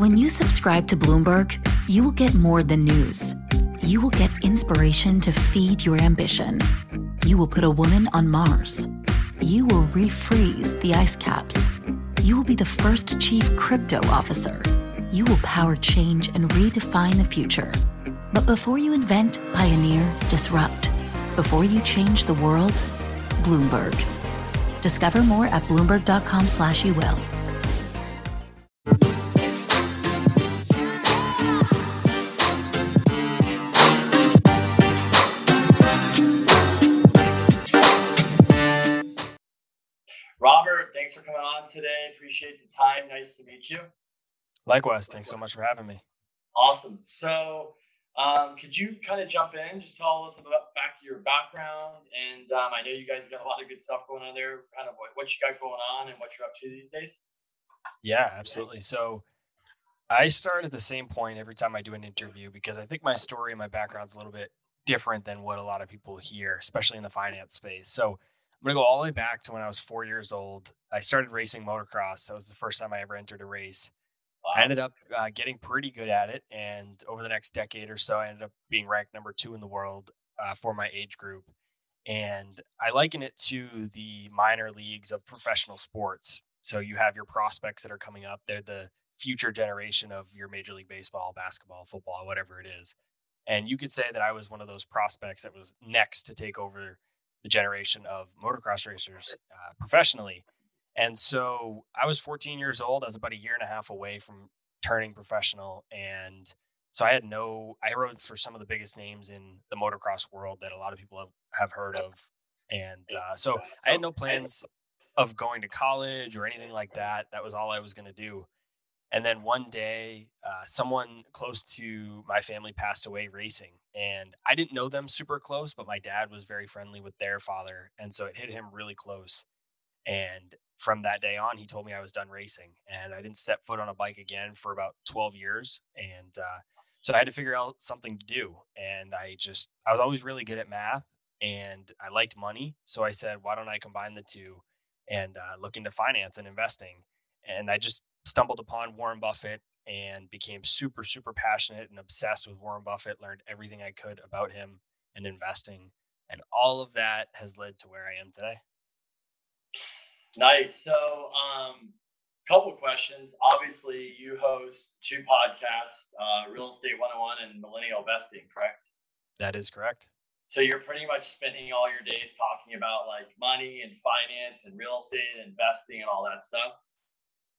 When you subscribe to Bloomberg, you will get more than news. You will get inspiration to feed your ambition. You will put a woman on Mars. You will refreeze the ice caps. You will be the first chief crypto officer. You will power change and redefine the future. But before you invent, pioneer, disrupt, before you change the world, Bloomberg. Discover more at bloomberg.com slash you will. On today. Appreciate the time. Nice to meet you. Likewise. Thanks so much for having me. Awesome. So, um, could you kind of jump in, just tell us about back your background, and um, I know you guys got a lot of good stuff going on there. Kind of what, what you got going on and what you're up to these days. Yeah, absolutely. So, I start at the same point every time I do an interview because I think my story and my background's a little bit different than what a lot of people hear, especially in the finance space. So, I'm going to go all the way back to when I was four years old. I started racing motocross. That was the first time I ever entered a race. Wow. I ended up uh, getting pretty good at it. And over the next decade or so, I ended up being ranked number two in the world uh, for my age group. And I liken it to the minor leagues of professional sports. So you have your prospects that are coming up, they're the future generation of your Major League Baseball, basketball, football, whatever it is. And you could say that I was one of those prospects that was next to take over the generation of motocross racers uh, professionally. And so I was 14 years old. I was about a year and a half away from turning professional. And so I had no, I rode for some of the biggest names in the motocross world that a lot of people have, have heard of. And uh, so I had no plans of going to college or anything like that. That was all I was going to do. And then one day, uh, someone close to my family passed away racing. And I didn't know them super close, but my dad was very friendly with their father. And so it hit him really close. And from that day on, he told me I was done racing. And I didn't step foot on a bike again for about 12 years. And uh, so I had to figure out something to do. And I just, I was always really good at math and I liked money. So I said, why don't I combine the two and uh, look into finance and investing? And I just stumbled upon Warren Buffett and became super, super passionate and obsessed with Warren Buffett, learned everything I could about him and investing. And all of that has led to where I am today. Nice. So, um, couple questions. Obviously, you host two podcasts, uh, Real Estate 101 and Millennial Investing, correct? That is correct. So you're pretty much spending all your days talking about like money and finance and real estate and investing and all that stuff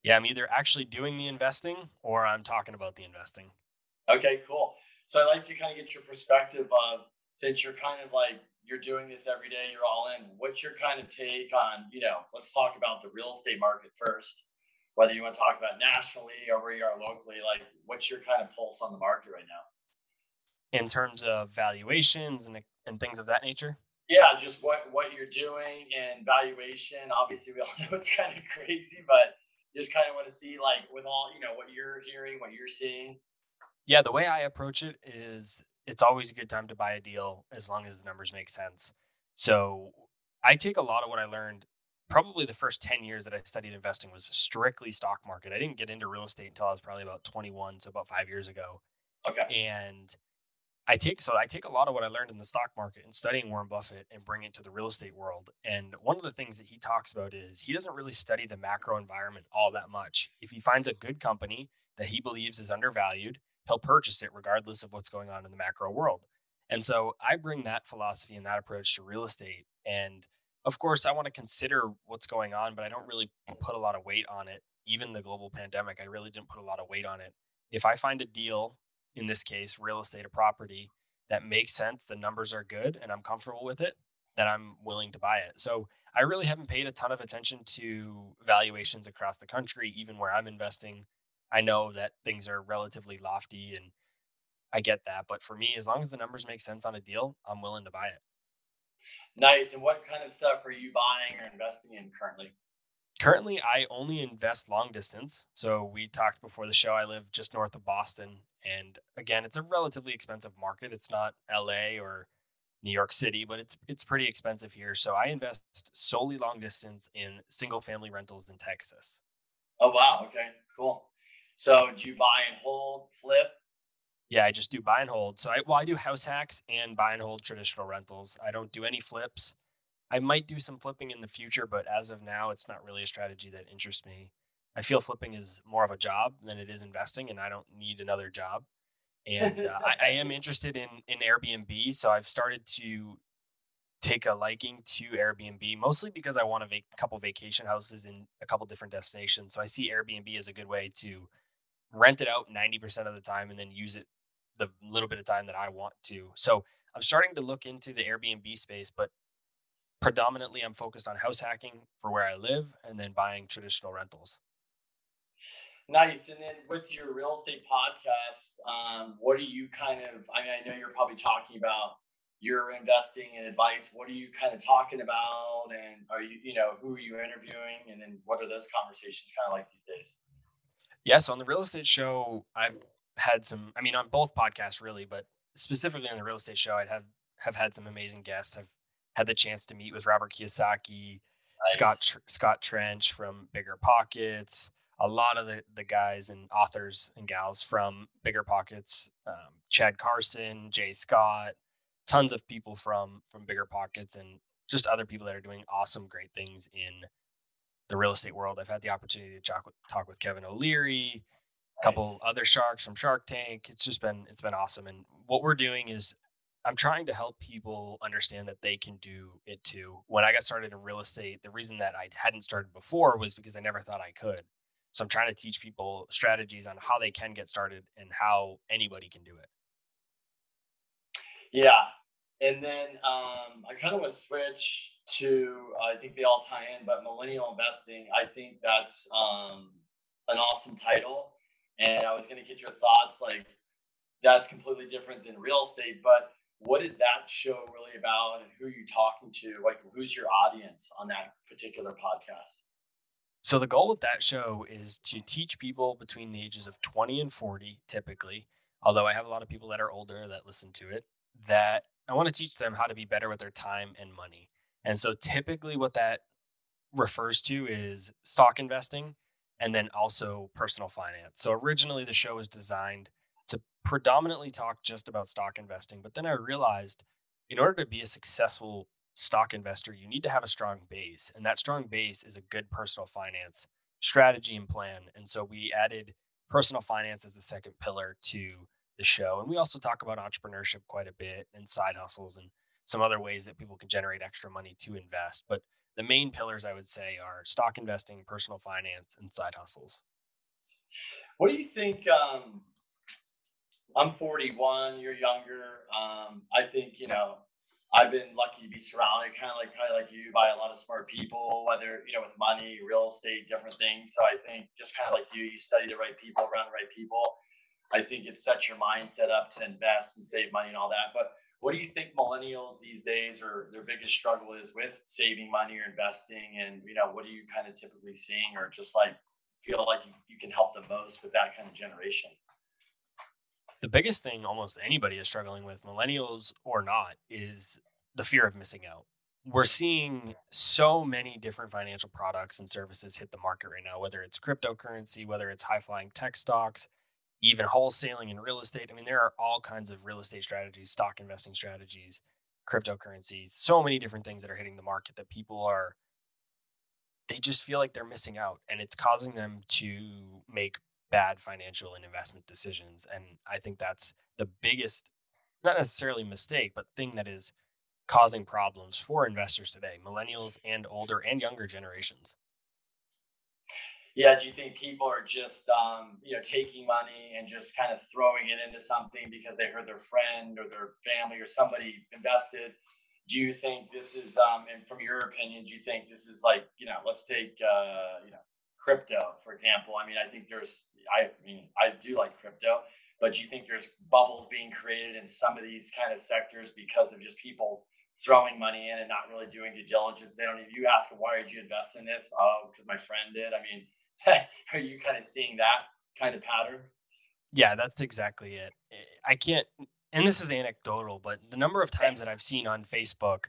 yeah, I'm either actually doing the investing or I'm talking about the investing. Okay, cool. So I'd like to kind of get your perspective of since you're kind of like you're doing this every day, you're all in. What's your kind of take on, you know, let's talk about the real estate market first. Whether you want to talk about nationally or where you are locally, like what's your kind of pulse on the market right now? In terms of valuations and and things of that nature? Yeah, just what what you're doing and valuation. Obviously, we all know it's kind of crazy, but just kind of want to see like with all you know what you're hearing what you're seeing? Yeah the way i approach it is it's always a good time to buy a deal as long as the numbers make sense. So i take a lot of what i learned probably the first 10 years that i studied investing was strictly stock market. I didn't get into real estate until i was probably about 21 so about five years ago. Okay. And I take so I take a lot of what I learned in the stock market and studying Warren Buffett and bring it to the real estate world. And one of the things that he talks about is he doesn't really study the macro environment all that much. If he finds a good company that he believes is undervalued, he'll purchase it regardless of what's going on in the macro world. And so I bring that philosophy and that approach to real estate. And of course, I want to consider what's going on, but I don't really put a lot of weight on it. Even the global pandemic, I really didn't put a lot of weight on it. If I find a deal in this case, real estate or property that makes sense, the numbers are good, and I'm comfortable with it, then I'm willing to buy it. So I really haven't paid a ton of attention to valuations across the country, even where I'm investing. I know that things are relatively lofty and I get that. But for me, as long as the numbers make sense on a deal, I'm willing to buy it. Nice. And what kind of stuff are you buying or investing in currently? Currently, I only invest long distance. So we talked before the show. I live just north of Boston, and again, it's a relatively expensive market. It's not LA or New York City, but it's it's pretty expensive here. So I invest solely long distance in single family rentals in Texas. Oh wow, okay, cool. So do you buy and hold, flip? Yeah, I just do buy and hold. So I well, I do house hacks and buy and hold traditional rentals. I don't do any flips. I might do some flipping in the future, but as of now, it's not really a strategy that interests me. I feel flipping is more of a job than it is investing, and I don't need another job. And uh, I, I, am interested in in Airbnb, so I've started to take a liking to Airbnb, mostly because I want a vac- couple vacation houses in a couple different destinations. So I see Airbnb as a good way to rent it out 90% of the time and then use it the little bit of time that I want to. So I'm starting to look into the Airbnb space, but predominantly I'm focused on house hacking for where I live and then buying traditional rentals. Nice. And then with your real estate podcast, um, what are you kind of, I mean, I know you're probably talking about your investing and advice. What are you kind of talking about? And are you, you know, who are you interviewing? And then what are those conversations kind of like these days? Yes. on the real estate show, I've had some, I mean, on both podcasts really, but specifically on the real estate show, I'd have, have had some amazing guests. I've had the chance to meet with Robert Kiyosaki, nice. Scott, Scott Trench from Bigger Pockets, a lot of the, the guys and authors and gals from Bigger Pockets, um, Chad Carson, Jay Scott, tons of people from from Bigger Pockets, and just other people that are doing awesome, great things in the real estate world. I've had the opportunity to talk with, talk with Kevin O'Leary, a couple other sharks from Shark Tank. It's just been it's been awesome. And what we're doing is I'm trying to help people understand that they can do it too. When I got started in real estate, the reason that I hadn't started before was because I never thought I could. So I'm trying to teach people strategies on how they can get started and how anybody can do it. Yeah. And then um, I kind of want to switch to, I think they all tie in, but millennial investing. I think that's um, an awesome title. And I was going to get your thoughts. Like, that's completely different than real estate. But what is that show really about and who are you talking to? Like, who's your audience on that particular podcast? So the goal with that show is to teach people between the ages of 20 and 40, typically, although I have a lot of people that are older that listen to it, that I want to teach them how to be better with their time and money. And so typically what that refers to is stock investing and then also personal finance. So originally the show was designed to predominantly talk just about stock investing, but then I realized in order to be a successful stock investor, you need to have a strong base. And that strong base is a good personal finance strategy and plan. And so we added personal finance as the second pillar to the show. And we also talk about entrepreneurship quite a bit and side hustles and some other ways that people can generate extra money to invest. But the main pillars I would say are stock investing, personal finance, and side hustles. What do you think? Um, I'm 41, you're younger. Um, I think, you know, I've been lucky to be surrounded, kind of like of like you, by a lot of smart people, whether you know with money, real estate, different things. So I think just kind of like you, you study the right people around the right people. I think it sets your mindset up to invest and save money and all that. But what do you think millennials these days or their biggest struggle is with saving money or investing? And you know, what are you kind of typically seeing, or just like feel like you, you can help the most with that kind of generation? The biggest thing almost anybody is struggling with, millennials or not, is the fear of missing out. We're seeing so many different financial products and services hit the market right now, whether it's cryptocurrency, whether it's high flying tech stocks, even wholesaling in real estate. I mean, there are all kinds of real estate strategies, stock investing strategies, cryptocurrencies, so many different things that are hitting the market that people are, they just feel like they're missing out. And it's causing them to make bad financial and investment decisions. And I think that's the biggest, not necessarily mistake, but thing that is causing problems for investors today, millennials and older and younger generations. Yeah, do you think people are just um, you know taking money and just kind of throwing it into something because they heard their friend or their family or somebody invested? Do you think this is um, and from your opinion, do you think this is like you know let's take uh, you know crypto for example? I mean, I think there's I mean, I do like crypto, but you think there's bubbles being created in some of these kind of sectors because of just people throwing money in and not really doing due diligence? They don't even, you ask them, why did you invest in this? Oh, because my friend did. I mean, are you kind of seeing that kind of pattern? Yeah, that's exactly it. I can't, and this is anecdotal, but the number of times that I've seen on Facebook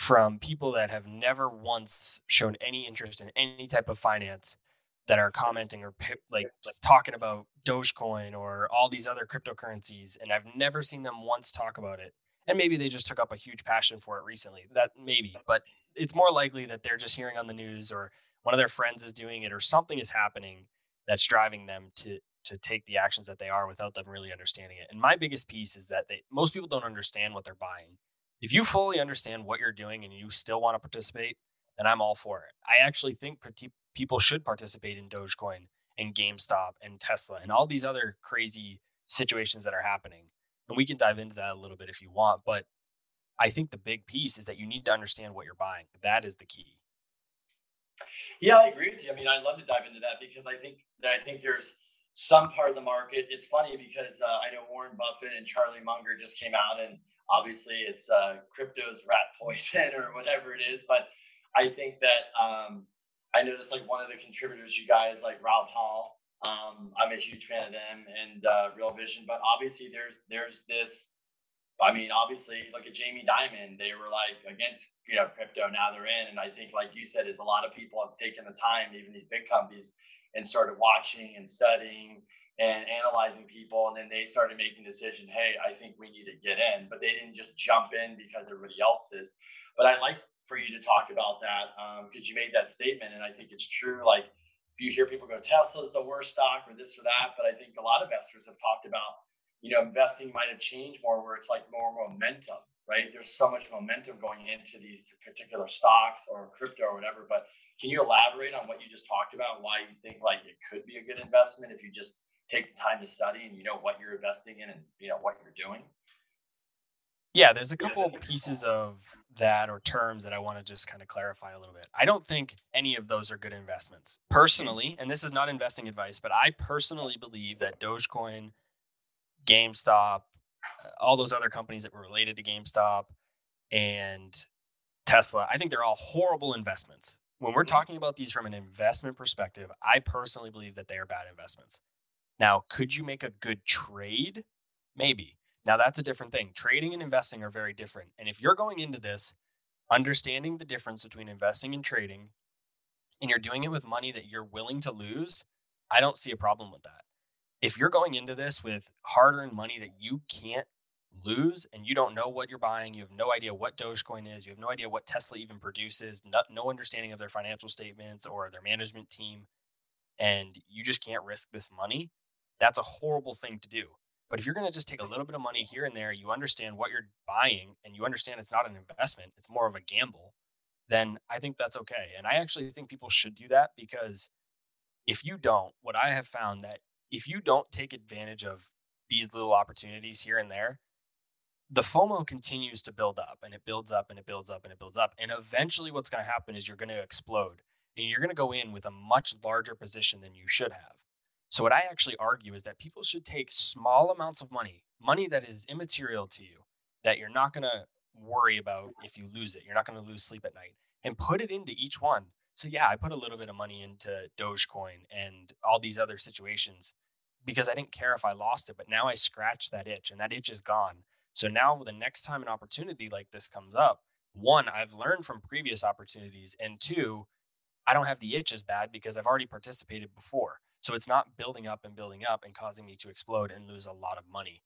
from people that have never once shown any interest in any type of finance that are commenting or like talking about Dogecoin or all these other cryptocurrencies, and I've never seen them once talk about it. And maybe they just took up a huge passion for it recently. That maybe, but it's more likely that they're just hearing on the news or one of their friends is doing it or something is happening that's driving them to to take the actions that they are without them really understanding it. And my biggest piece is that they most people don't understand what they're buying. If you fully understand what you're doing and you still want to participate, then I'm all for it. I actually think people should participate in Dogecoin and GameStop and Tesla and all these other crazy situations that are happening. And we can dive into that a little bit if you want, but I think the big piece is that you need to understand what you're buying. That is the key. Yeah, I agree with you. I mean, I'd love to dive into that because I think that I think there's some part of the market. It's funny because uh, I know Warren Buffett and Charlie Munger just came out, and obviously it's uh, crypto's rat poison or whatever it is. But I think that um, I noticed like one of the contributors, you guys, like Raoul Pal. Um, I'm a huge fan of them and uh, Real Vision, but obviously there's there's this. I mean, obviously, look at Jamie Dimon. They were like against you know crypto. Now they're in, and I think, like you said, is a lot of people have taken the time, even these big companies, and started watching and studying and analyzing people and then they started making decision hey i think we need to get in but they didn't just jump in because everybody else is but i like for you to talk about that because um, you made that statement and i think it's true like if you hear people go tesla's the worst stock or this or that but i think a lot of investors have talked about you know investing might have changed more where it's like more momentum right there's so much momentum going into these particular stocks or crypto or whatever but can you elaborate on what you just talked about? Why you think like it could be a good investment if you just take the time to study and you know what you're investing in and you know what you're doing? Yeah, there's a couple pieces of that or terms that I want to just kind of clarify a little bit. I don't think any of those are good investments. Personally, and this is not investing advice, but I personally believe that Dogecoin, GameStop, uh, all those other companies that were related to GameStop and Tesla, I think they're all horrible investments when we're talking about these from an investment perspective, I personally believe that they are bad investments. Now, could you make a good trade? Maybe. Now, that's a different thing. Trading and investing are very different. And if you're going into this understanding the difference between investing and trading, and you're doing it with money that you're willing to lose, I don't see a problem with that. If you're going into this with hard earned money that you can't lose and you don't know what you're buying, you have no idea what Dogecoin is, you have no idea what Tesla even produces, no, no understanding of their financial statements or their management team, and you just can't risk this money, that's a horrible thing to do. But if you're going to just take a little bit of money here and there, you understand what you're buying and you understand it's not an investment, it's more of a gamble, then I think that's okay. And I actually think people should do that because if you don't, what I have found that if you don't take advantage of these little opportunities here and there, the FOMO continues to build up and it builds up and it builds up and it builds up. And eventually, what's going to happen is you're going to explode and you're going to go in with a much larger position than you should have. So, what I actually argue is that people should take small amounts of money, money that is immaterial to you, that you're not going to worry about if you lose it. You're not going to lose sleep at night and put it into each one. So, yeah, I put a little bit of money into Dogecoin and all these other situations because I didn't care if I lost it. But now I scratched that itch and that itch is gone. So now the next time an opportunity like this comes up, one, I've learned from previous opportunities, and two, I don't have the itch as bad because I've already participated before. So it's not building up and building up and causing me to explode and lose a lot of money.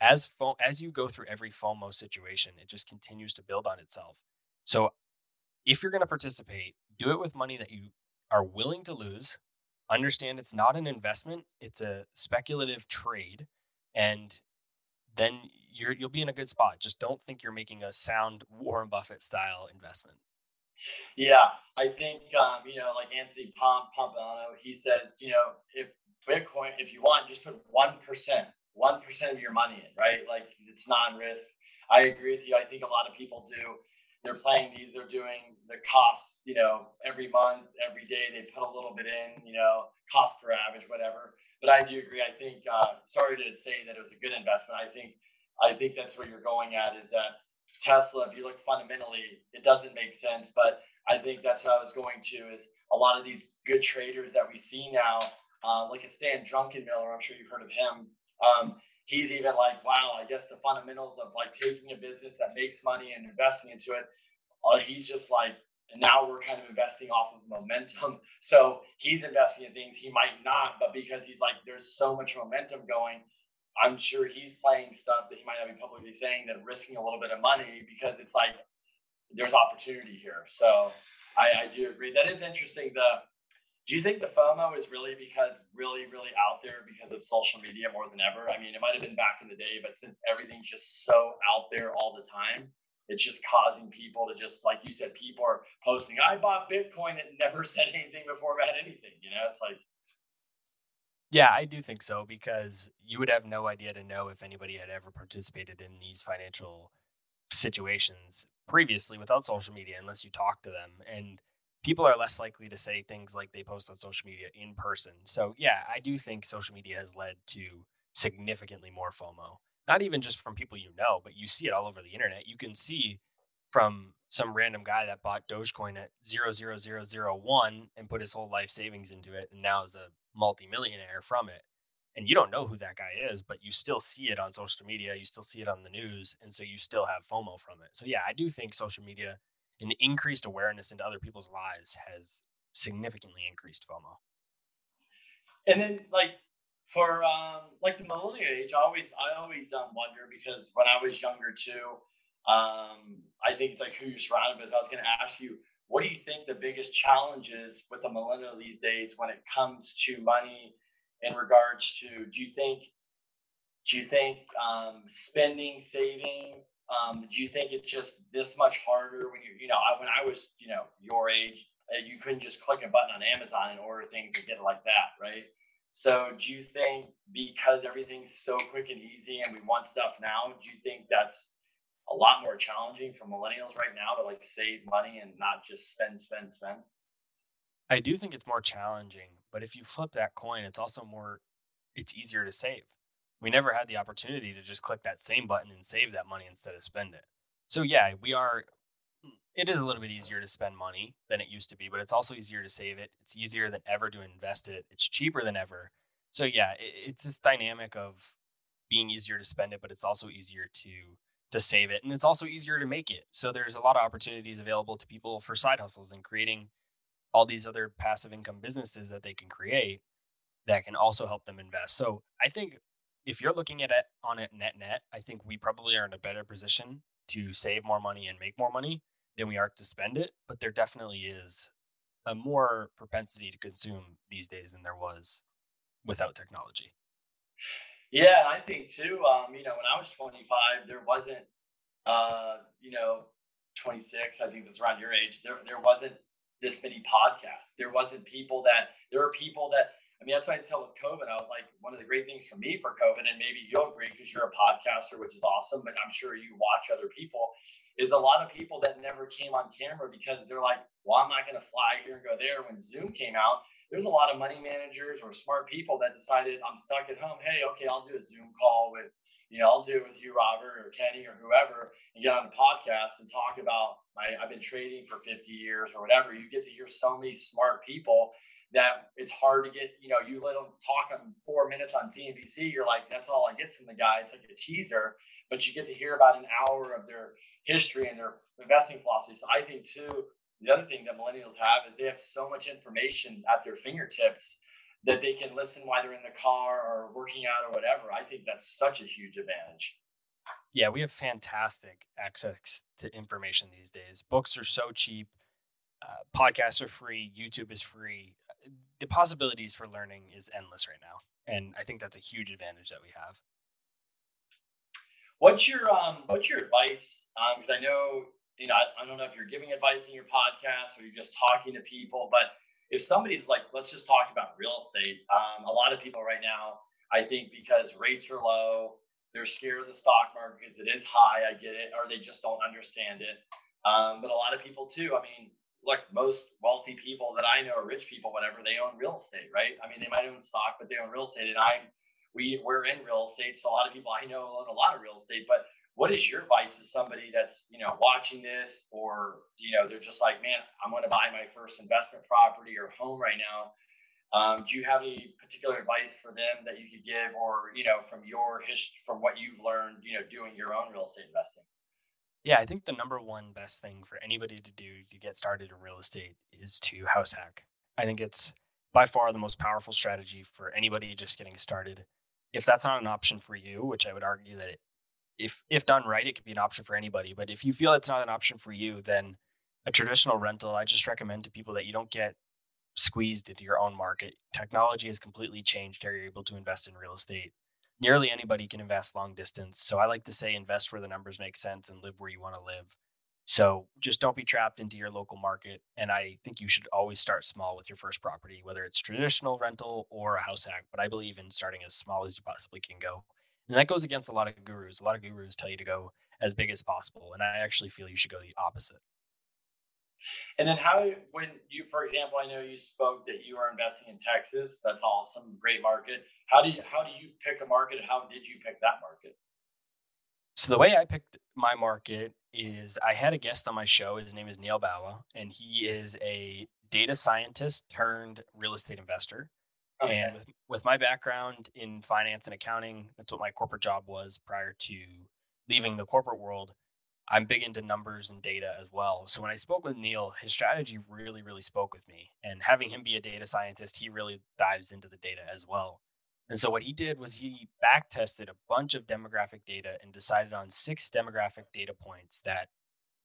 As fo- as you go through every FOMO situation, it just continues to build on itself. So if you're going to participate, do it with money that you are willing to lose. Understand it's not an investment, it's a speculative trade. And then you're you'll be in a good spot. Just don't think you're making a sound Warren Buffett style investment. Yeah, I think um, you know, like Anthony Pomp Pompano, he says, you know, if Bitcoin, if you want, just put one percent, one percent of your money in, right? Like it's non-risk. I agree with you. I think a lot of people do. They're playing these. They're doing the costs, you know, every month, every day. They put a little bit in, you know, cost per average, whatever. But I do agree. I think. Uh, sorry to say that it was a good investment. I think I think that's where you're going at is that Tesla, if you look fundamentally, it doesn't make sense. But I think that's what I was going to is a lot of these good traders that we see now, uh, like a Stan Druckenmiller, I'm sure you've heard of him. Um, he's even like, wow, I guess the fundamentals of like taking a business that makes money and investing into it, uh, he's just like and now we're kind of investing off of momentum. So he's investing in things he might not, but because he's like, there's so much momentum going, I'm sure he's playing stuff that he might not be publicly saying that risking a little bit of money because it's like there's opportunity here. So I, I do agree. That is interesting. The do you think the FOMO is really because really, really out there because of social media more than ever? I mean, it might have been back in the day, but since everything's just so out there all the time, it's just causing people to just like you said, people are posting, I bought Bitcoin that never said anything before about anything. You know, it's like yeah, I do think so because you would have no idea to know if anybody had ever participated in these financial situations previously without social media unless you talk to them and people are less likely to say things like they post on social media in person. So, yeah, I do think social media has led to significantly more FOMO. Not even just from people you know, but you see it all over the internet. You can see from some random guy that bought Dogecoin at 0.0001 and put his whole life savings into it and now is a multimillionaire from it. And you don't know who that guy is, but you still see it on social media, you still see it on the news, and so you still have FOMO from it. So yeah, I do think social media and increased awareness into other people's lives has significantly increased FOMO. And then like for um, like the millennial age, I always I always um, wonder because when I was younger too, um, I think it's like who you're surrounded with. I was going to ask you, what do you think the biggest challenges with a millennial these days when it comes to money in regards to? Do you think do you think um, spending, saving, um, do you think it's just this much harder when you, you know, I, when I was, you know, your age, uh, you couldn't just click a button on Amazon and order things and get it like that, right? So, do you think because everything's so quick and easy and we want stuff now, do you think that's a lot more challenging for millennials right now to like save money and not just spend, spend, spend? I do think it's more challenging, but if you flip that coin, it's also more, it's easier to save we never had the opportunity to just click that same button and save that money instead of spend it. So yeah, we are it is a little bit easier to spend money than it used to be, but it's also easier to save it. It's easier than ever to invest it. It's cheaper than ever. So yeah, it's this dynamic of being easier to spend it, but it's also easier to to save it, and it's also easier to make it. So there's a lot of opportunities available to people for side hustles and creating all these other passive income businesses that they can create that can also help them invest. So I think if you're looking at it on it net net, I think we probably are in a better position to save more money and make more money than we are to spend it. But there definitely is a more propensity to consume these days than there was without technology. Yeah, I think too. Um, you know, when I was 25, there wasn't, uh, you know, 26. I think that's around your age. There, there wasn't this many podcasts. There wasn't people that. There are people that I mean, that's what I tell with COVID. I was like, one of the great things for me for COVID, and maybe you'll agree because you're a podcaster, which is awesome, but I'm sure you watch other people, is a lot of people that never came on camera because they're like, well, I'm not going to fly here and go there. When Zoom came out, there's a lot of money managers or smart people that decided I'm stuck at home. Hey, okay, I'll do a Zoom call with, you know, I'll do it with you, Robert or Kenny or whoever, and get on a podcast and talk about my, I've been trading for 50 years or whatever. You get to hear so many smart people that it's hard to get, you know, you let them talk on four minutes on CNBC, you're like, that's all I get from the guy. It's like a teaser, but you get to hear about an hour of their history and their investing philosophy. So I think too, the other thing that millennials have is they have so much information at their fingertips that they can listen while they're in the car or working out or whatever. I think that's such a huge advantage. Yeah, we have fantastic access to information these days. Books are so cheap. Uh, podcasts are free. YouTube is free the possibilities for learning is endless right now, and I think that's a huge advantage that we have. What's your um What's your advice? Because um, I know you know I, I don't know if you're giving advice in your podcast or you're just talking to people, but if somebody's like, let's just talk about real estate. Um, a lot of people right now, I think, because rates are low, they're scared of the stock market because it is high. I get it, or they just don't understand it. Um, but a lot of people too. I mean, look, most wealthy people that I know, or rich people, whatever, they own real estate, right? I mean, they might own stock, but they own real estate. And I, we, we're in real estate, so a lot of people I know own a lot of real estate. But what is your advice to somebody that's you know watching this, or you know they're just like, man, I'm going to buy my first investment property or home right now. Um, do you have any particular advice for them that you could give, or you know, from your history, from what you've learned, you know, doing your own real estate investing? Yeah, I think the number one best thing for anybody to do to get started in real estate is to house hack. I think it's by far the most powerful strategy for anybody just getting started. If that's not an option for you, which I would argue that it, if if done right, it could be an option for anybody. But if you feel it's not an option for you, then a traditional rental, I just recommend to people that you don't get squeezed into your own market. Technology has completely changed how you're able to invest in real estate. Nearly anybody can invest long distance. So I like to say invest where the numbers make sense and live where you want to live. So just don't be trapped into your local market. And I think you should always start small with your first property, whether it's traditional rental or a house hack. But I believe in starting as small as you possibly can go. And that goes against a lot of gurus. A lot of gurus tell you to go as big as possible. And I actually feel you should go the opposite. And then how when you, for example, I know you spoke that you are investing in Texas. That's awesome, great market. How do you how do you pick a market? How did you pick that market? So the way I picked my market is I had a guest on my show. His name is Neal Bawa, and he is a data scientist turned real estate investor. And with, with my background in finance and accounting, that's what my corporate job was prior to leaving the corporate world. I'm big into numbers and data as well. So when I spoke with Neal, his strategy really, really spoke with me. And having him be a data scientist, he really dives into the data as well. And so what he did was he back tested a bunch of demographic data and decided on six demographic data points that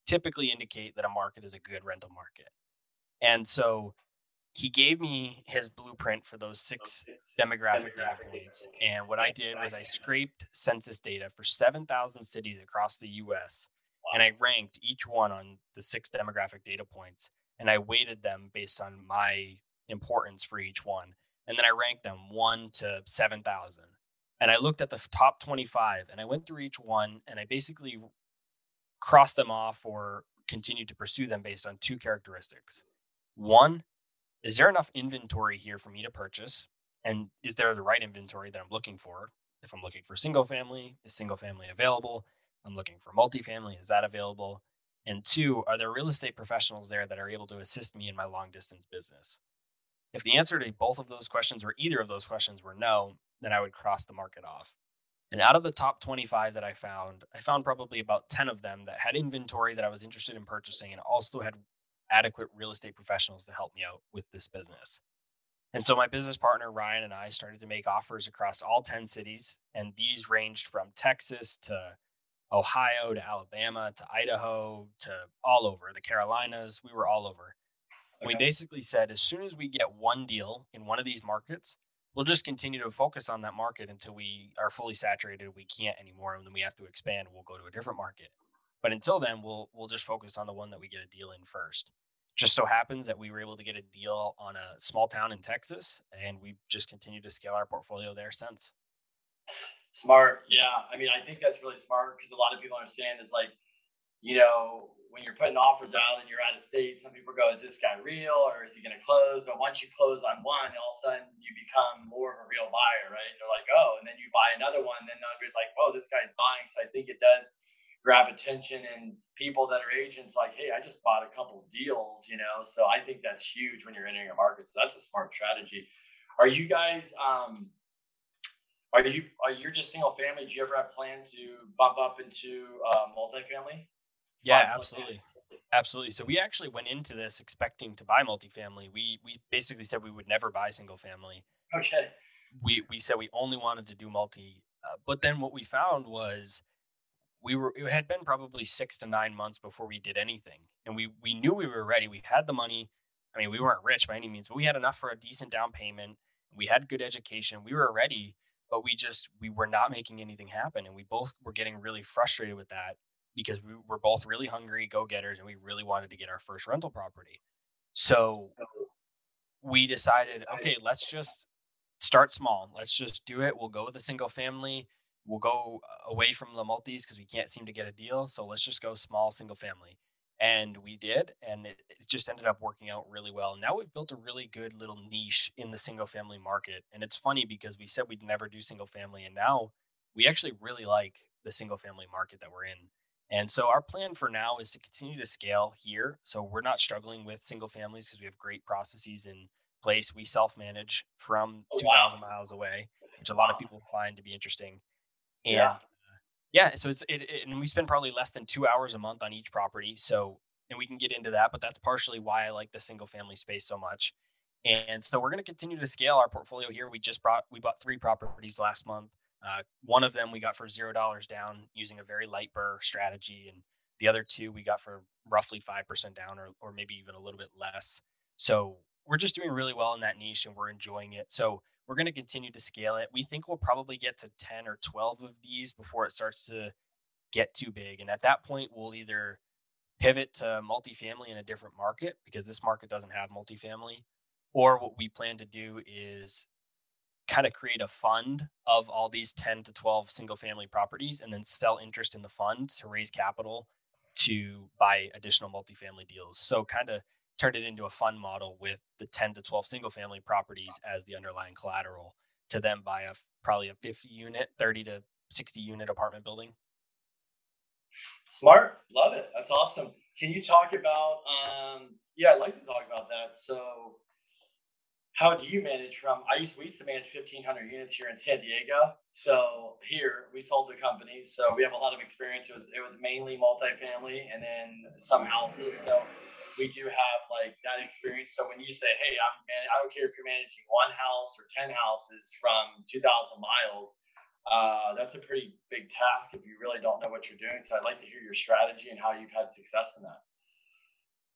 typically indicate that a market is a good rental market. And so he gave me his blueprint for those six demographic data points. And what I did was I scraped census data for 7,000 cities across the US and I ranked each one on the six demographic data points and I weighted them based on my importance for each one. And then I ranked them one to 7,000. And I looked at the top 25 and I went through each one and I basically crossed them off or continued to pursue them based on two characteristics. One, is there enough inventory here for me to purchase? And is there the right inventory that I'm looking for? If I'm looking for single family, is single family available? I'm looking for multifamily. Is that available? And two, are there real estate professionals there that are able to assist me in my long distance business? If the answer to both of those questions or either of those questions were no, then I would cross the market off. And out of the top 25 that I found, I found probably about 10 of them that had inventory that I was interested in purchasing and also had adequate real estate professionals to help me out with this business. And so my business partner, Ryan, and I started to make offers across all 10 cities. And these ranged from Texas to Ohio to Alabama to Idaho to all over the Carolinas. We were all over. Okay. We basically said as soon as we get one deal in one of these markets, we'll just continue to focus on that market until we are fully saturated. We can't anymore, and then we have to expand. We'll go to a different market. But until then, we'll we'll just focus on the one that we get a deal in first. Just so happens that we were able to get a deal on a small town in Texas, and we've just continued to scale our portfolio there since. Smart. Yeah. I mean, I think that's really smart because a lot of people understand it's like, you know, when you're putting offers out and you're out of state, some people go, is this guy real or is he going to close? But once you close on one, all of a sudden you become more of a real buyer, right? They're like, oh, and then you buy another one. and Then everybody's like, whoa, this guy's buying. So I think it does grab attention and people that are agents like, hey, I just bought a couple deals, you know? So I think that's huge when you're entering a market. So that's a smart strategy. Are you guys, um, are you are you just single family? Do you ever have plans to bump up into uh, multifamily? Yeah, absolutely. Absolutely. So we actually went into this expecting to buy multifamily. We we basically said we would never buy single family. Okay. We we said we only wanted to do multi, uh, but then what we found was we were it had been probably six to nine months before we did anything, and we we knew we were ready. We had the money. I mean, we weren't rich by any means, but we had enough for a decent down payment. We had good education. We were ready but we just we were not making anything happen and we both were getting really frustrated with that because we were both really hungry go-getters and we really wanted to get our first rental property so we decided okay let's just start small let's just do it we'll go with a single family we'll go uh, away from the multis because we can't seem to get a deal so let's just go small single family. And we did and it, it, just ended up working out really well. Now we've built a really good little niche in the single family market and it's funny because we said we'd never do single family and now we actually really like the single family market that we're in. And so our plan for now is to continue to scale here so we're not struggling with single families because we have great processes in place. We self manage from oh, 2000 miles away which a lot of people find to be interesting and yeah. Yeah, so it's it, it, and we spend probably less than two hours a month on each property. So and we can get into that, but that's partially why I like the single family space so much. And so we're going to continue to scale our portfolio here. We just brought we bought three properties last month. Uh, one of them we got for zero dollars down using a very light BRRRR strategy, and the other two we got for roughly five percent down, or or maybe even a little bit less. So we're just doing really well in that niche, and we're enjoying it. So we're going to continue to scale it. We think we'll probably get to ten or twelve of these before it starts to get too big, and at that point we'll either pivot to multifamily in a different market because this market doesn't have multifamily. Or what we plan to do is kind of create a fund of all these 10 to 12 single family properties and then sell interest in the fund to raise capital to buy additional multifamily deals. So kind of turn it into a fund model with the 10 to 12 single family properties as the underlying collateral to then buy a probably a 50 unit, 30 to 60 unit apartment building Smart, love it. That's awesome. Can you talk about? Um, yeah, I'd like to talk about that. So, how do you manage from? I used we used to manage fifteen hundred units here in San Diego. So here we sold the company, so we have a lot of experience. It was it was mainly multifamily and then some houses. So we do have like that experience. So when you say, "Hey, I'm man, I don't care if you're managing one house or ten houses from two thousand miles," uh, that's a pretty big task if you really don't know what you're doing. So I'd like to hear your strategy and how you've had success in that.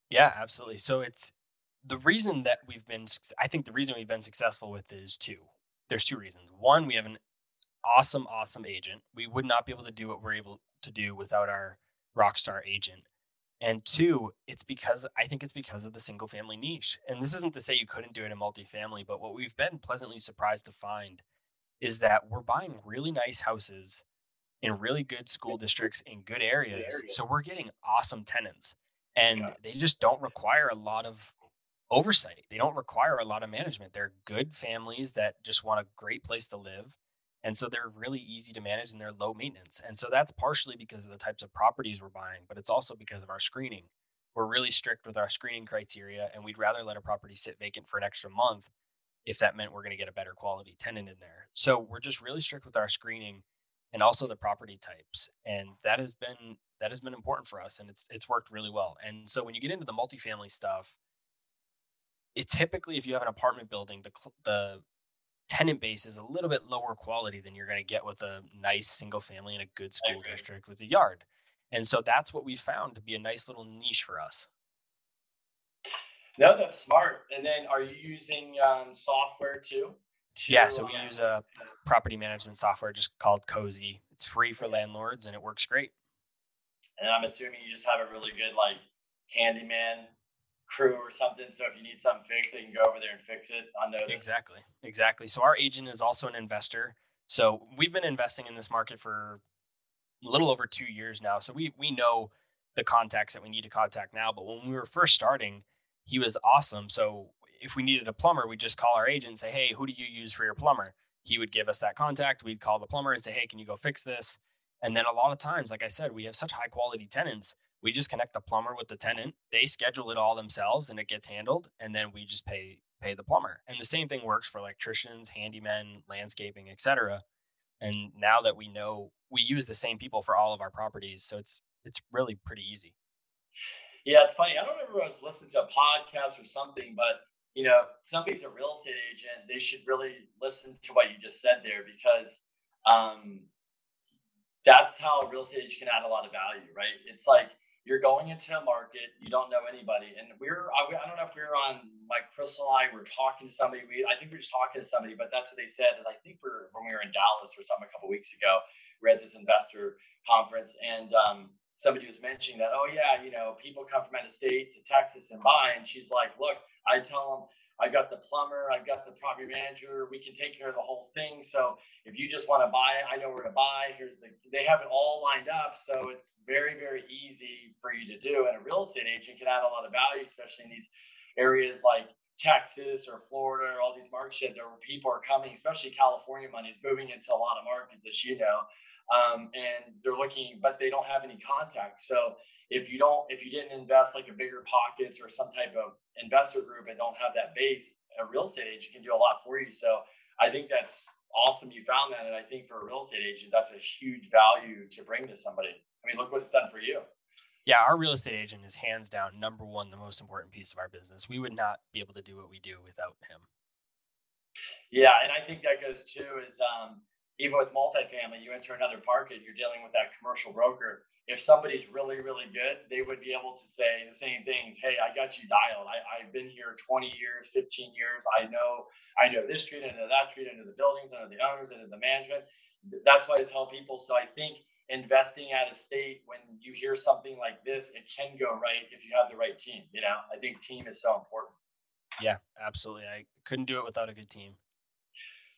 Yeah, absolutely. So it's the reason that we've been, I think the reason we've been successful with is two. There's two reasons. One, we have an awesome, awesome agent. We would not be able to do what we're able to do without our rockstar agent. And two, it's because I think it's because of the single family niche. And this isn't to say you couldn't do it in multifamily, but what we've been pleasantly surprised to find is that we're buying really nice houses in really good school districts in good areas. So we're getting awesome tenants and they just don't require a lot of oversight. They don't require a lot of management. They're good families that just want a great place to live. And so they're really easy to manage and they're low maintenance. And so that's partially because of the types of properties we're buying, but it's also because of our screening. We're really strict with our screening criteria and we'd rather let a property sit vacant for an extra month if that meant we're going to get a better quality tenant in there. So we're just really strict with our screening and also the property types. And that has been that has been important for us and it's it's worked really well. And so when you get into the multifamily stuff, it typically if you have an apartment building, the the tenant base is a little bit lower quality than you're going to get with a nice single family in a good school district with a yard. And so that's what we found to be a nice little niche for us. No, that's smart. And then are you using um, software too? To, yeah, so we uh, use a property management software just called Cozy. It's free for landlords and it works great. And I'm assuming you just have a really good like handyman crew or something. So if you need something fixed, they can go over there and fix it on notice. Exactly. Exactly. So our agent is also an investor. So we've been investing in this market for a little over two years now. So we we know the contacts that we need to contact now. But when we were first starting, he was awesome. So if we needed a plumber, we'd just call our agent and say, Hey, who do you use for your plumber? He would give us that contact. We'd call the plumber and say, Hey, can you go fix this? And then a lot of times, like I said, we have such high quality tenants. We just connect the plumber with the tenant. They schedule it all themselves and it gets handled. And then we just pay pay the plumber. And the same thing works for electricians, handymen, landscaping, etc. And now that we know we use the same people for all of our properties, so it's it's really pretty easy. Yeah, it's funny. I don't remember I was listening to a podcast or something, but you know, somebody's a real estate agent. They should really listen to what you just said there because um, that's how real estate agent can add a lot of value, right? It's like you're going into a market, you don't know anybody, and we're I, don't know if we were on like Crystal and I were talking to somebody. We I think we were just talking to somebody, but that's what they said. And I think we're when we were in Dallas or something a couple weeks ago, we at this investor conference, and um, somebody was mentioning that, oh yeah, you know, people come from out of state to Texas and buy, and she's like, look, I tell them I got the plumber, I've got the property manager, we can take care of the whole thing. So if you just want to buy it, I know where to buy. Here's the they have it all lined up, so it's very very easy for you to do. And a real estate agent can add a lot of value, especially in these areas like Texas or Florida or all these markets that where people are coming, especially California money is moving into a lot of markets, as you know um, and they're looking, but they don't have any contacts. So if you don't, if you didn't invest like a bigger pockets or some type of investor group and don't have that base, a real estate agent can do a lot for you. So I think that's awesome you found that. And I think for a real estate agent, that's a huge value to bring to somebody. I mean, look what it's done for you. Yeah, our real estate agent is hands down number one, the most important piece of our business. We would not be able to do what we do without him. Yeah, and I think that goes too is um, even with multifamily, you enter another market, you're dealing with that commercial broker. If somebody's really, really good, they would be able to say the same things. Hey, I got you dialed. I, I've been here 20 years, 15 years. I know, I know this street, I know that street, I know the buildings, I know the owners, I know the management. That's why I tell people. So I think investing at a state when you hear something like this, it can go right if you have the right team. You know, I think team is so important. Yeah, absolutely. I couldn't do it without a good team.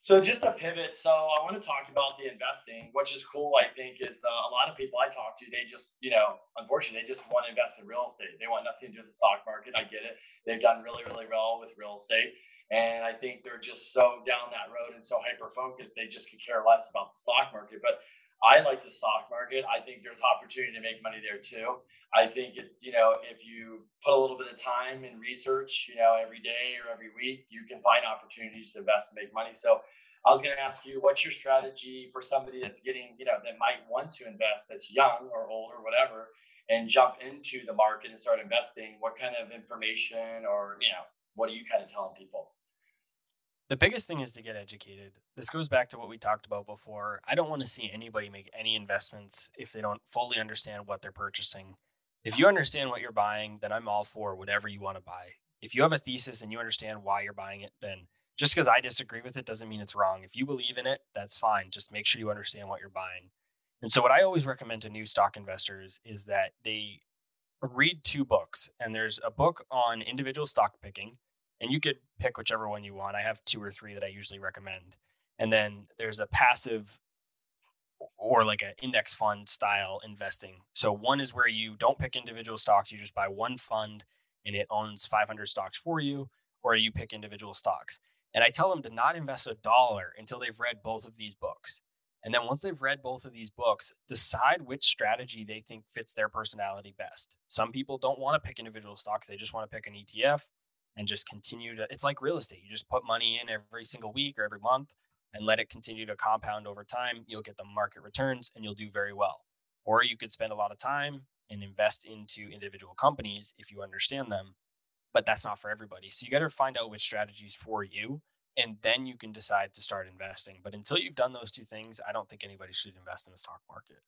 So just a pivot. So I want to talk about the investing, which is cool. I think is uh, a lot of people I talk to, they just, you know, unfortunately, they just want to invest in real estate. They want nothing to do with the stock market. I get it. They've done really, really well with real estate. And I think they're just so down that road and so hyper focused, they just could care less about the stock market. But I like the stock market. I think there's opportunity to make money there too. I think it, you know, if you put a little bit of time and research, you know, every day or every week, you can find opportunities to invest and make money. So I was going to ask you, what's your strategy for somebody that's getting, you know, that might want to invest, that's young or old or whatever, and jump into the market and start investing? What kind of information or, you know, what are you kind of telling people? The biggest thing is to get educated. This goes back to what we talked about before. I don't want to see anybody make any investments if they don't fully understand what they're purchasing. If you understand what you're buying, then I'm all for whatever you want to buy. If you have a thesis and you understand why you're buying it, then just because I disagree with it doesn't mean it's wrong. If you believe in it, that's fine. Just make sure you understand what you're buying. And so, what I always recommend to new stock investors is that they read two books. And there's a book on individual stock picking, and you could pick whichever one you want. I have two or three that I usually recommend. And then there's a passive or like an index fund style investing. So one is where you don't pick individual stocks, you just buy one fund and it owns 500 stocks for you, or you pick individual stocks. And I tell them to not invest a dollar until they've read both of these books. And then once they've read both of these books, decide which strategy they think fits their personality best. Some people don't want to pick individual stocks, they just want to pick an ETF and just continue to it's like real estate you just put money in every single week or every month and let it continue to compound over time you'll get the market returns and you'll do very well. Or you could spend a lot of time and invest into individual companies if you understand them but that's not for everybody. So you got to find out which strategies for you and then you can decide to start investing. But until you've done those two things i don't think anybody should invest in the stock market.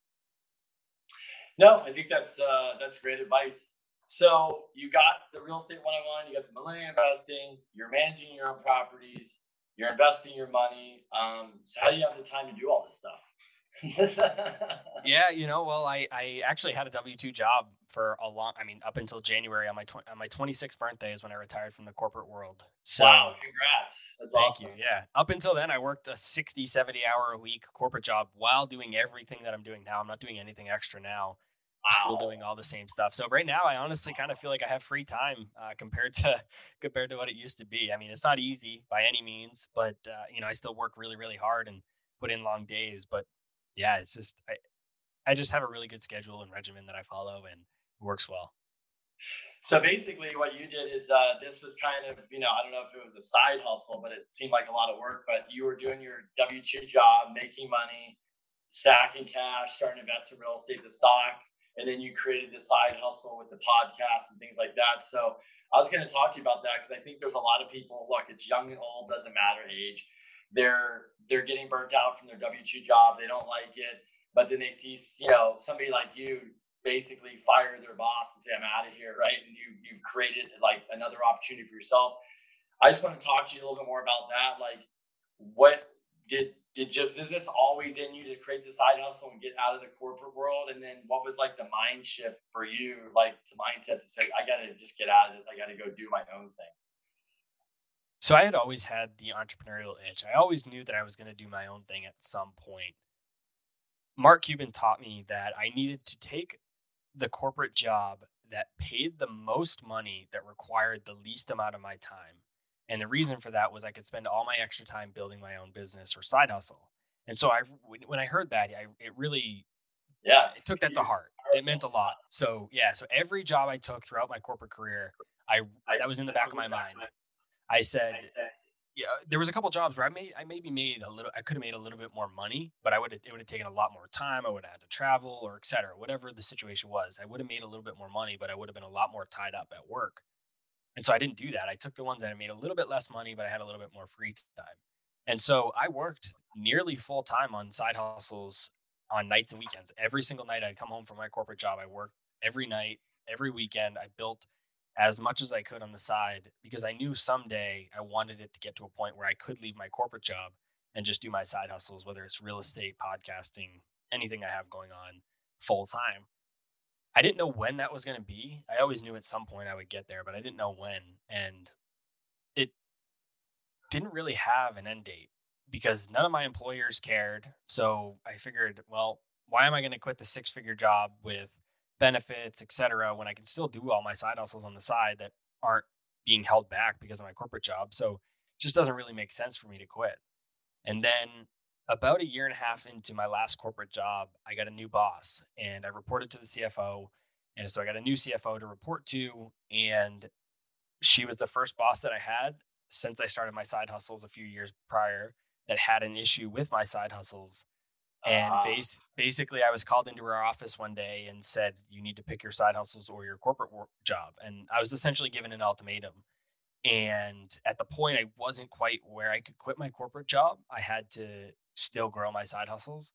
No i think that's uh, that's great advice so you got the real estate 101, you got the millennial investing, you're managing your own properties, you're investing your money. Um, so how do you have the time to do all this stuff? yeah, you know, well, I, I actually had a W two job for a long. I mean, up until January on my tw- on my 26th birthday is when I retired from the corporate world. So, wow, congrats! That's thank awesome. you. Yeah, up until then, I worked a 60, 70 hour a week corporate job while doing everything that I'm doing now. I'm not doing anything extra now still doing all the same stuff. So right now, I honestly kind of feel like I have free time uh, compared to compared to what it used to be. I mean, it's not easy by any means, but uh, you know, I still work really, really hard and put in long days. But yeah, it's just I I just have a really good schedule and regimen that I follow, and it works well. So basically, what you did is uh, this was kind of you know I don't know if it was a side hustle, but it seemed like a lot of work. But you were doing your W two job, making money, stacking cash, starting to invest in real estate, the stocks and then you created the side hustle with the podcast and things like that. So I was going to talk to you about that because I think there's a lot of people. Look, it's young and old, doesn't matter age. They're they're getting burnt out from their W two job. They don't like it, but then they see you know somebody like you basically fire their boss and say I'm out of here, right? And you you've created like another opportunity for yourself. I just want to talk to you a little bit more about that. Like, what did did this always in you to create the side hustle and get out of the corporate world? And then what was like the mind shift for you, like to mindset to say, I got to just get out of this. I got to go do my own thing. So I had always had the entrepreneurial itch. I always knew that I was to do my own thing at some point. Mark Cuban taught me that I needed to take the corporate job that paid the most money that required the least amount of my time and the reason for that was I could spend all my extra time building my own business or side hustle. And so I, when I heard that, I, it really, yeah, it took that to heart. It meant a lot. So yeah, so every job I took throughout my corporate career, I that was in the back of my mind. I said, yeah, there was a couple jobs where I made I maybe made a little I could have made a little bit more money, but I would have it would have taken a lot more time. I would have had to travel or et cetera, whatever the situation was. I would have made a little bit more money, but I would have been a lot more tied up at work. And so I didn't do that. I took the ones that I made a little bit less money, but I had a little bit more free time. And so I worked nearly full time on side hustles on nights and weekends. Every single night I'd come home from my corporate job. I worked every night, every weekend. I built as much as I could on the side because I knew someday I wanted it to get to a point where I could leave my corporate job and just do my side hustles, whether it's real estate, podcasting, anything I have going on full time. I didn't know when that was going to be. I always knew at some point I would get there, but I didn't know when. And it didn't really have an end date because none of my employers cared. So I figured, well, why am I going to quit the six figure job with benefits, etc., when I can still do all my side hustles on the side that aren't being held back because of my corporate job. So it just doesn't really make sense for me to quit. And then about a year and a half into my last corporate job, I got a new boss and I reported to the CFO. And so I got a new CFO to report to. And she was the first boss that I had since I started my side hustles a few years prior that had an issue with my side hustles and uh, base, basically, I was called into her office one day and said, "You need to pick your side hustles or your corporate work job." And I was essentially given an ultimatum. And at the point, I wasn't quite where I could quit my corporate job. I had to still grow my side hustles.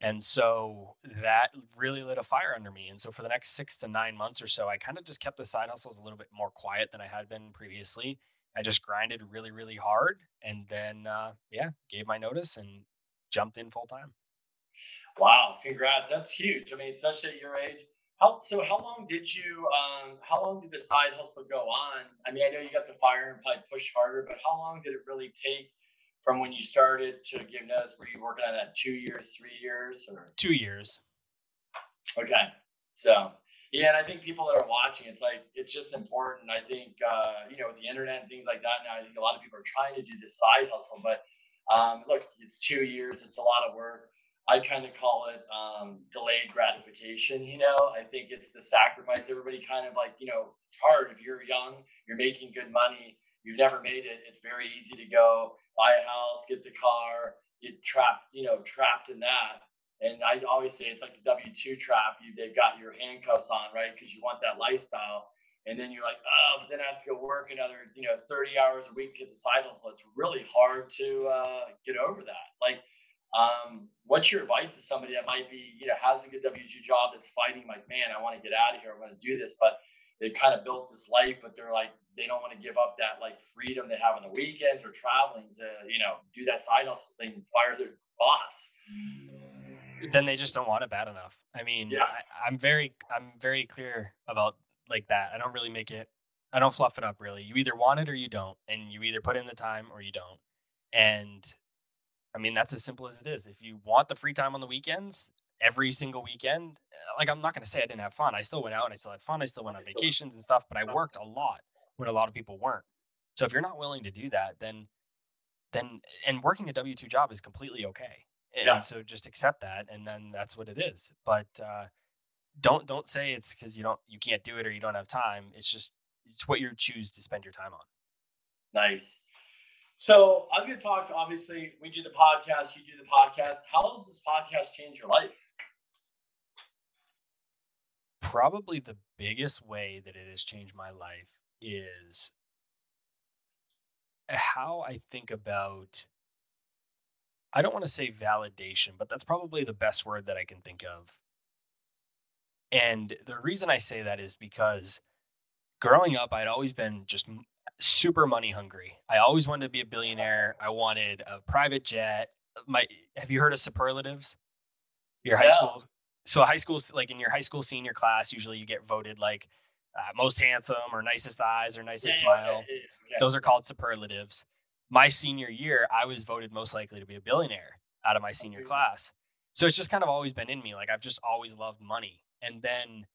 And so that really lit a fire under me. And so for the next six to nine months or so, I kind of just kept the side hustles a little bit more quiet than I had been previously. I just grinded really, really hard and then, uh, yeah, gave my notice and jumped in full time. Wow, congrats. That's huge. I mean, especially at your age. How so how long did you um how long did the side hustle go on? I mean, I know you got the fire and probably push harder, but how long did it really take from when you started to give notice? Were you working on that two years, three years, or two years? Okay. So yeah, and I think people that are watching, it's like it's just important. I think uh, you know, with the internet and things like that now, I think a lot of people are trying to do this side hustle, but um, look, it's two years, it's a lot of work. I kind of call it um, delayed gratification. You know, I think it's the sacrifice. Everybody kind of like, you know, it's hard if you're young, you're making good money, you've never made it. It's very easy to go buy a house, get the car, get trapped, you know, trapped in that. And I always say it's like the W two trap. You they've got your handcuffs on, right? Because you want that lifestyle. And then you're like, oh, but then I have to go work another, you know, 30 hours a week to get the side hustle. It's really hard to uh, get over that. Like um, what's your advice to somebody that might be, you know, has a good W two job that's fighting, like, man, I want to get out of here, I want to do this, but they've kind of built this life, but they're like, they don't want to give up that like freedom they have on the weekends or traveling to, you know, do that side hustle thing, fire their boss. Then they just don't want it bad enough. I mean, yeah. I, I'm very, I'm very clear about like that. I don't really make it. I don't fluff it up really. You either want it or you don't, and you either put in the time or you don't. And I mean, that's as simple as it is. If you want the free time on the weekends, every single weekend, eh, like I'm not going to say I didn't have fun. I still went out and I still had fun. I still went on vacations and stuff, but I worked a lot when a lot of people weren't. So if you're not willing to do that, then then and working a W two job is completely okay. And yeah. so just accept that, and then that's what it is. But uh, don't don't say it's because you don't you can't do it or you don't have time. It's just it's what you choose to spend your time on. Nice. So I was going to talk. Obviously, we do the podcast. You do the podcast. How does this podcast change your life? Probably the biggest way that it has changed my life is how I think about. I don't want to say validation, but that's probably the best word that I can think of. And the reason I say that is because growing up, I'd always been just super money hungry. I always wanted to be a billionaire. I wanted a private jet. My have you heard of superlatives? Your high yeah. school. So high school, like in your high school senior class, usually you get voted like uh, most handsome or nicest eyes or nicest yeah, smile. Yeah, Those are called superlatives. My senior year, I was voted most likely to be a billionaire out of my senior class. So it's just kind of always been in me. Like I've just always loved money. And then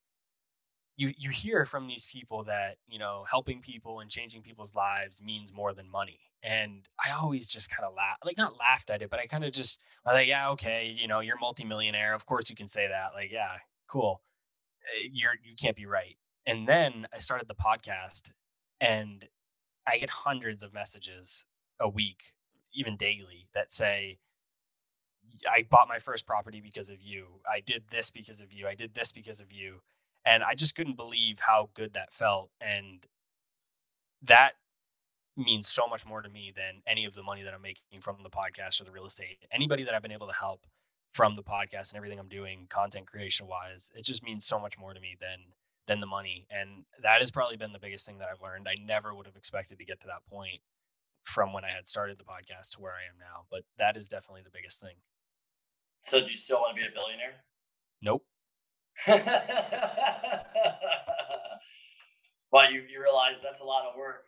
you you hear from these people that you know helping people and changing people's lives means more than money and i always just kind of laugh like not laughed at it but i kind of just I like yeah okay you know you're multimillionaire of course you can say that like yeah cool eh, you're you can't be right and then i started the podcast and i get hundreds of messages a week, even daily, that say, I bought my first property because of you. I did this because of you. I did this because of you. And I just couldn't believe how good that felt. And that means so much more to me than any of the money that I'm making from the podcast or the real estate. Anybody that I've been able to help from the podcast and everything I'm doing content creation wise, it just means so much more to me than than the money. And that has probably been the biggest thing that I've learned. I never would have expected to get to that point from when I had started the podcast to where I am now. But that is definitely the biggest thing. So do you still want to be a billionaire? Nope. well, you, you realize that's a lot of work.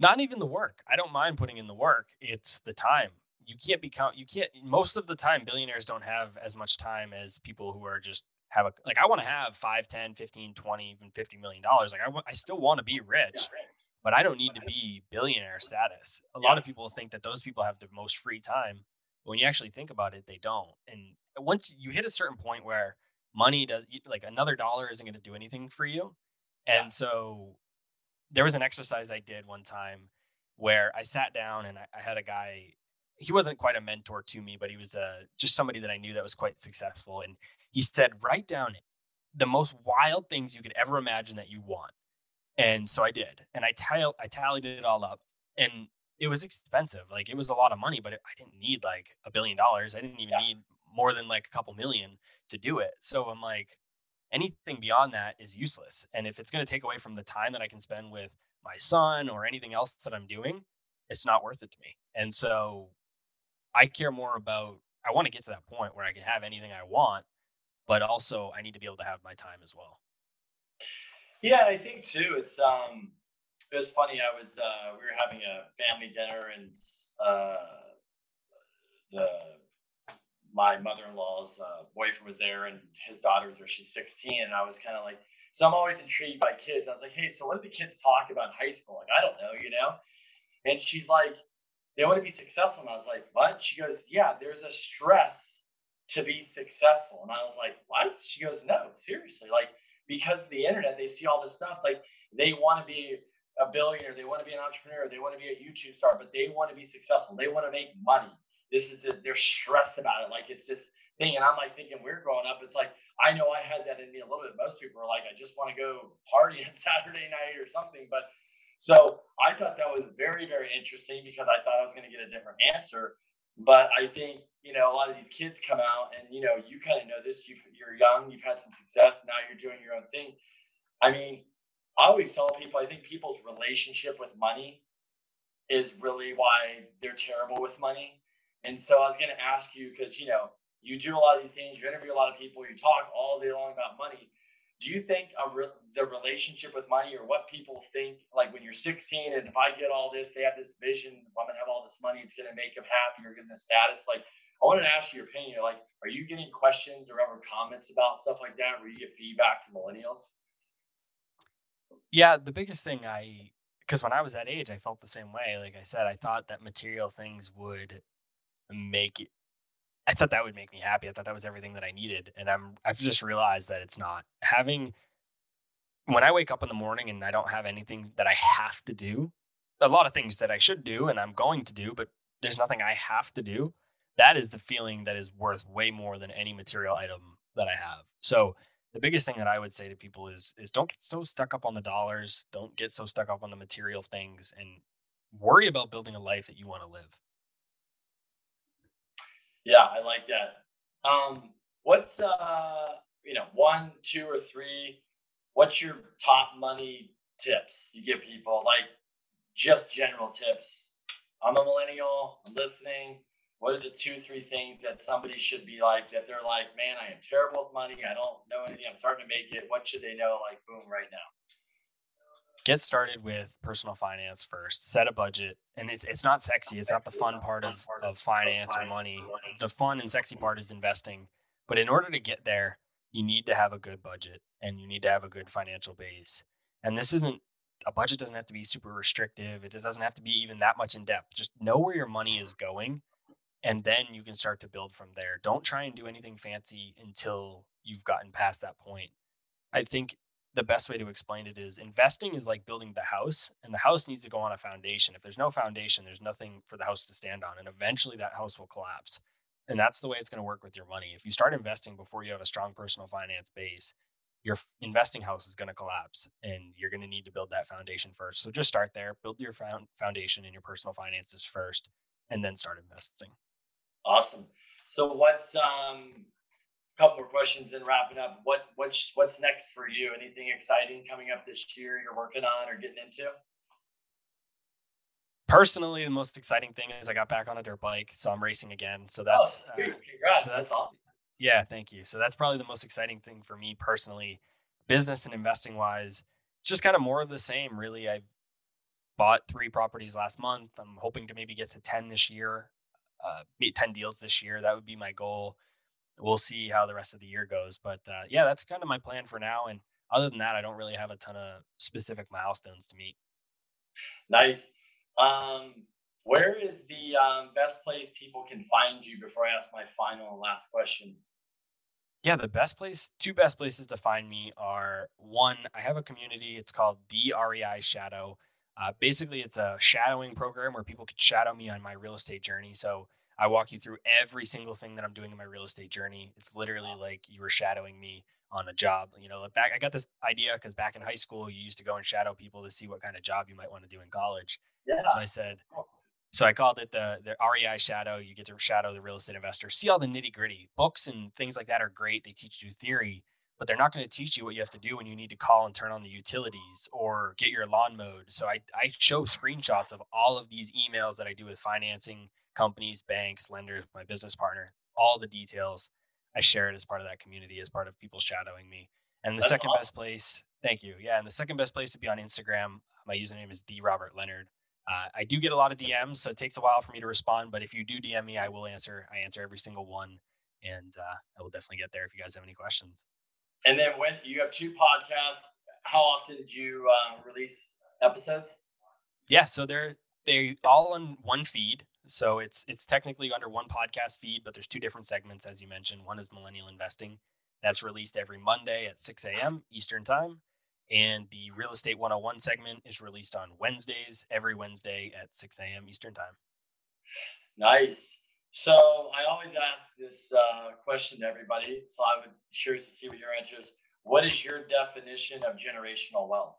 Not even the work. I don't mind putting in the work. It's the time. You can't be become, you can't, most of the time, billionaires don't have as much time as people who are just have a, like, I want to have 5, 10, 15, 20, even 50 million dollars. Like, I, w- I still want to be rich, but I don't need to be billionaire status. A lot of people think that those people have the most free time. When you actually think about it, they don't. And once you hit a certain point where money does like another dollar isn't going to do anything for you. And yeah. so there was an exercise I did one time where I sat down and I, I had a guy. He wasn't quite a mentor to me, but he was uh, just somebody that I knew that was quite successful. And he said, write down the most wild things you could ever imagine that you want. And so I did, and I, tallied it all up, and it was expensive. Like it was a lot of money, but it, I didn't need like a billion dollars. I didn't even yeah. need more than like a couple million to do it. So I'm like, anything beyond that is useless. And if it's going to take away from the time that I can spend with my son or anything else that I'm doing, it's not worth it to me. And so I care more about, I want to get to that point where I can have anything I want, but also I need to be able to have my time as well. Yeah, I think too, it's, um, it was funny. I was, uh, we were having a family dinner and, uh, the my mother-in-law's uh, boyfriend was there and his daughter was there she's 16 and i was kind of like so i'm always intrigued by kids. I was like hey so what do the kids talk about in high school? Like i don't know you know? And she's like they want to be successful. And i was like what? She goes yeah there's a stress to be successful. And i was like what? She goes no seriously like because of the internet they see all this stuff like they want to be a billionaire they want to be an entrepreneur they want to be a youtube star but they want to be successful. They want to make money this is the, they're stressed about it. Like it's this thing. And I'm like thinking we're growing up. It's like, I know I had that in me a little bit. Most people are like, I just want to go party on Saturday night or something. But so I thought that was very, very interesting because I thought I was going to get a different answer. But I think, you know, a lot of these kids come out and, you know, you kind of know this. You, you're young, you've had some success. Now you're doing your own thing. I mean, I always tell people, I think people's relationship with money is really why they're terrible with money and so I was going to ask you because you know you do a lot of these things, you interview a lot of people, you talk all day long about money. Do you think re- the relationship with money or what people think, like when you're 16 and if I get all this, they have this vision, I'm going to have all this money, it's going to make them happy or get the status. Like, I wanted to ask you your opinion. Like, are you getting questions or ever comments about stuff like that where you get feedback to millennials? Yeah, the biggest thing I, because when I was that age, I felt the same way. Like I said, I thought that material things would make it I thought that would make me happy. I thought that was everything that I needed. And I'm I've just realized that it's not. Having when I wake up in the morning and I don't have anything that I have to do, a lot of things that I should do and I'm going to do, but there's nothing I have to do. That is the feeling that is worth way more than any material item that I have. So the biggest thing that I would say to people is is don't get so stuck up on the dollars, don't get so stuck up on the material things and worry about building a life that you want to live. Yeah, I like that. Um, what's uh, you know, one, two, or three? What's your top money tips you give people? Like just general tips. I'm a millennial. I'm listening. What are the two, three things that somebody should be like that they're like, man, I am terrible with money. I don't know anything. I'm starting to make it. What should they know? Like, boom, right now get started with personal finance first set a budget and it's, it's not sexy it's not the fun part of, of finance or money. The fun and sexy part is investing but in order to get there you need to have a good budget and you need to have a good financial base. And this isn't a budget doesn't have to be super restrictive it doesn't have to be even that much in depth just know where your money is going and then you can start to build from there. Don't try and do anything fancy until you've gotten past that point. I think the best way to explain it is investing is like building the house, and the house needs to go on a foundation. If there's no foundation, there's nothing for the house to stand on, and eventually that house will collapse. And that's the way it's going to work with your money. If you start investing before you have a strong personal finance base, your investing house is going to collapse and you're going to need to build that foundation first. So just start there, build your foundation in your personal finances first, and then start investing. Awesome. So what's um couple more questions and wrapping up. What what's what's next for you? Anything exciting coming up this year you're working on or getting into? Personally, the most exciting thing is I got back on a dirt bike, so I'm racing again. So that's oh, uh, congrats. So that's, that's awesome. Yeah, thank you. So that's probably the most exciting thing for me personally, business and investing wise. It's just kind of more of the same, really. I've bought three properties last month. I'm hoping to maybe get to 10 this year, uh, 10 deals this year. That would be my goal. We'll see how the rest of the year goes. But uh, yeah, that's kind of my plan for now. And other than that, I don't really have a ton of specific milestones to meet. Nice. Um, where is the um, best place people can find you before I ask my final and last question? Yeah, the best place, two best places to find me are one, I have a community. It's called the REI Shadow. Uh, basically, it's a shadowing program where people can shadow me on my real estate journey. So I walk you through every single thing that I'm doing in my real estate journey. It's literally like you were shadowing me on a job. You know, back I got this idea because back in high school, you used to go and shadow people to see what kind of job you might want to do in college. Yeah. So I said, so I called it the the REI shadow. You get to shadow the real estate investor, see all the nitty gritty. Books and things like that are great. They teach you theory, but they're not going to teach you what you have to do when you need to call and turn on the utilities or get your lawn mowed. So I I show screenshots of all of these emails that I do with financing companies, banks, lenders, my business partner, all the details. I share it as part of that community, as part of people shadowing me. And the That's second awesome. best place, thank you. Yeah, and the second best place to be on Instagram. My username is the Robert Leonard. Uh, I do get a lot of DMs, so it takes a while for me to respond. But if you do DM me, I will answer. I answer every single one, and uh, I will definitely get there if you guys have any questions. And then when you have two podcasts, how often do you uh, release episodes? Yeah, so they're they all on one feed. So it's it's technically under one podcast feed, but there's two different segments, as you mentioned. One is millennial investing, that's released every Monday at 6 a.m. Eastern time, and the Real Estate 101 segment is released on Wednesdays, every Wednesday at 6 a.m. Eastern Time. Nice. So I always ask this uh, question to everybody. So I would be curious to see what your answer is. What is your definition of generational wealth?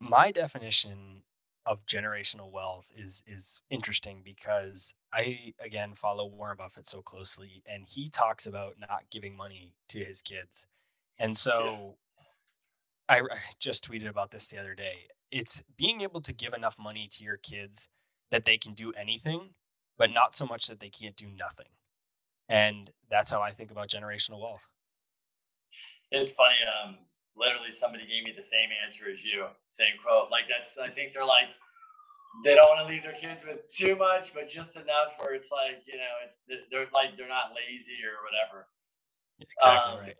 My definition of generational wealth is is interesting because I again follow Warren Buffett so closely and he talks about not giving money to his kids. And so yeah. I, I just tweeted about this the other day. It's being able to give enough money to your kids that they can do anything, but not so much that they can't do nothing. And that's how I think about generational wealth. It's funny. Um, literally, somebody gave me the same answer as you, same quote. Like that's, I think they're like, they don't want to leave their kids with too much, but just enough where it's like, you know, it's they're like they're not lazy or whatever. Exactly um, right.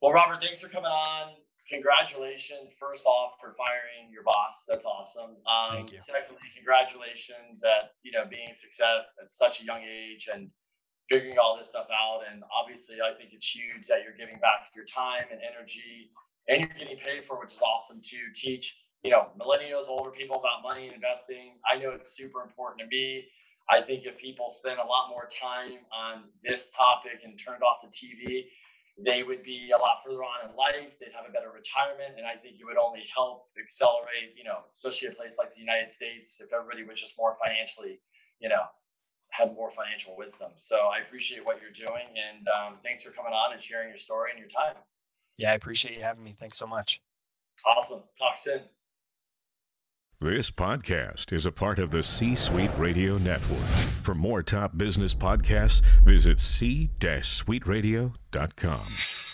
Well, Robert, thanks for coming on. Congratulations, first off, for firing your boss. That's awesome. Um, Thank you. Secondly, congratulations at you know being a success at such a young age and figuring all this stuff out. And obviously, I think it's huge that you're giving back your time and energy, and you're getting paid for, which is awesome to teach you know millennials, older people about money and investing. I know it's super important to me. I think if people spend a lot more time on this topic and turned off the TV, they would be a lot further on in life. They'd have a better retirement. And I think it would only help accelerate, you know, especially a place like the United States, if everybody was just more financially, you know, had more financial wisdom. So I appreciate what you're doing. And um, thanks for coming on and sharing your story and your time. Yeah, I appreciate you having me. Thanks so much. Awesome. Talk soon. This podcast is a part of the C Suite Radio Network. For more top business podcasts, visit c-suiteradio.com.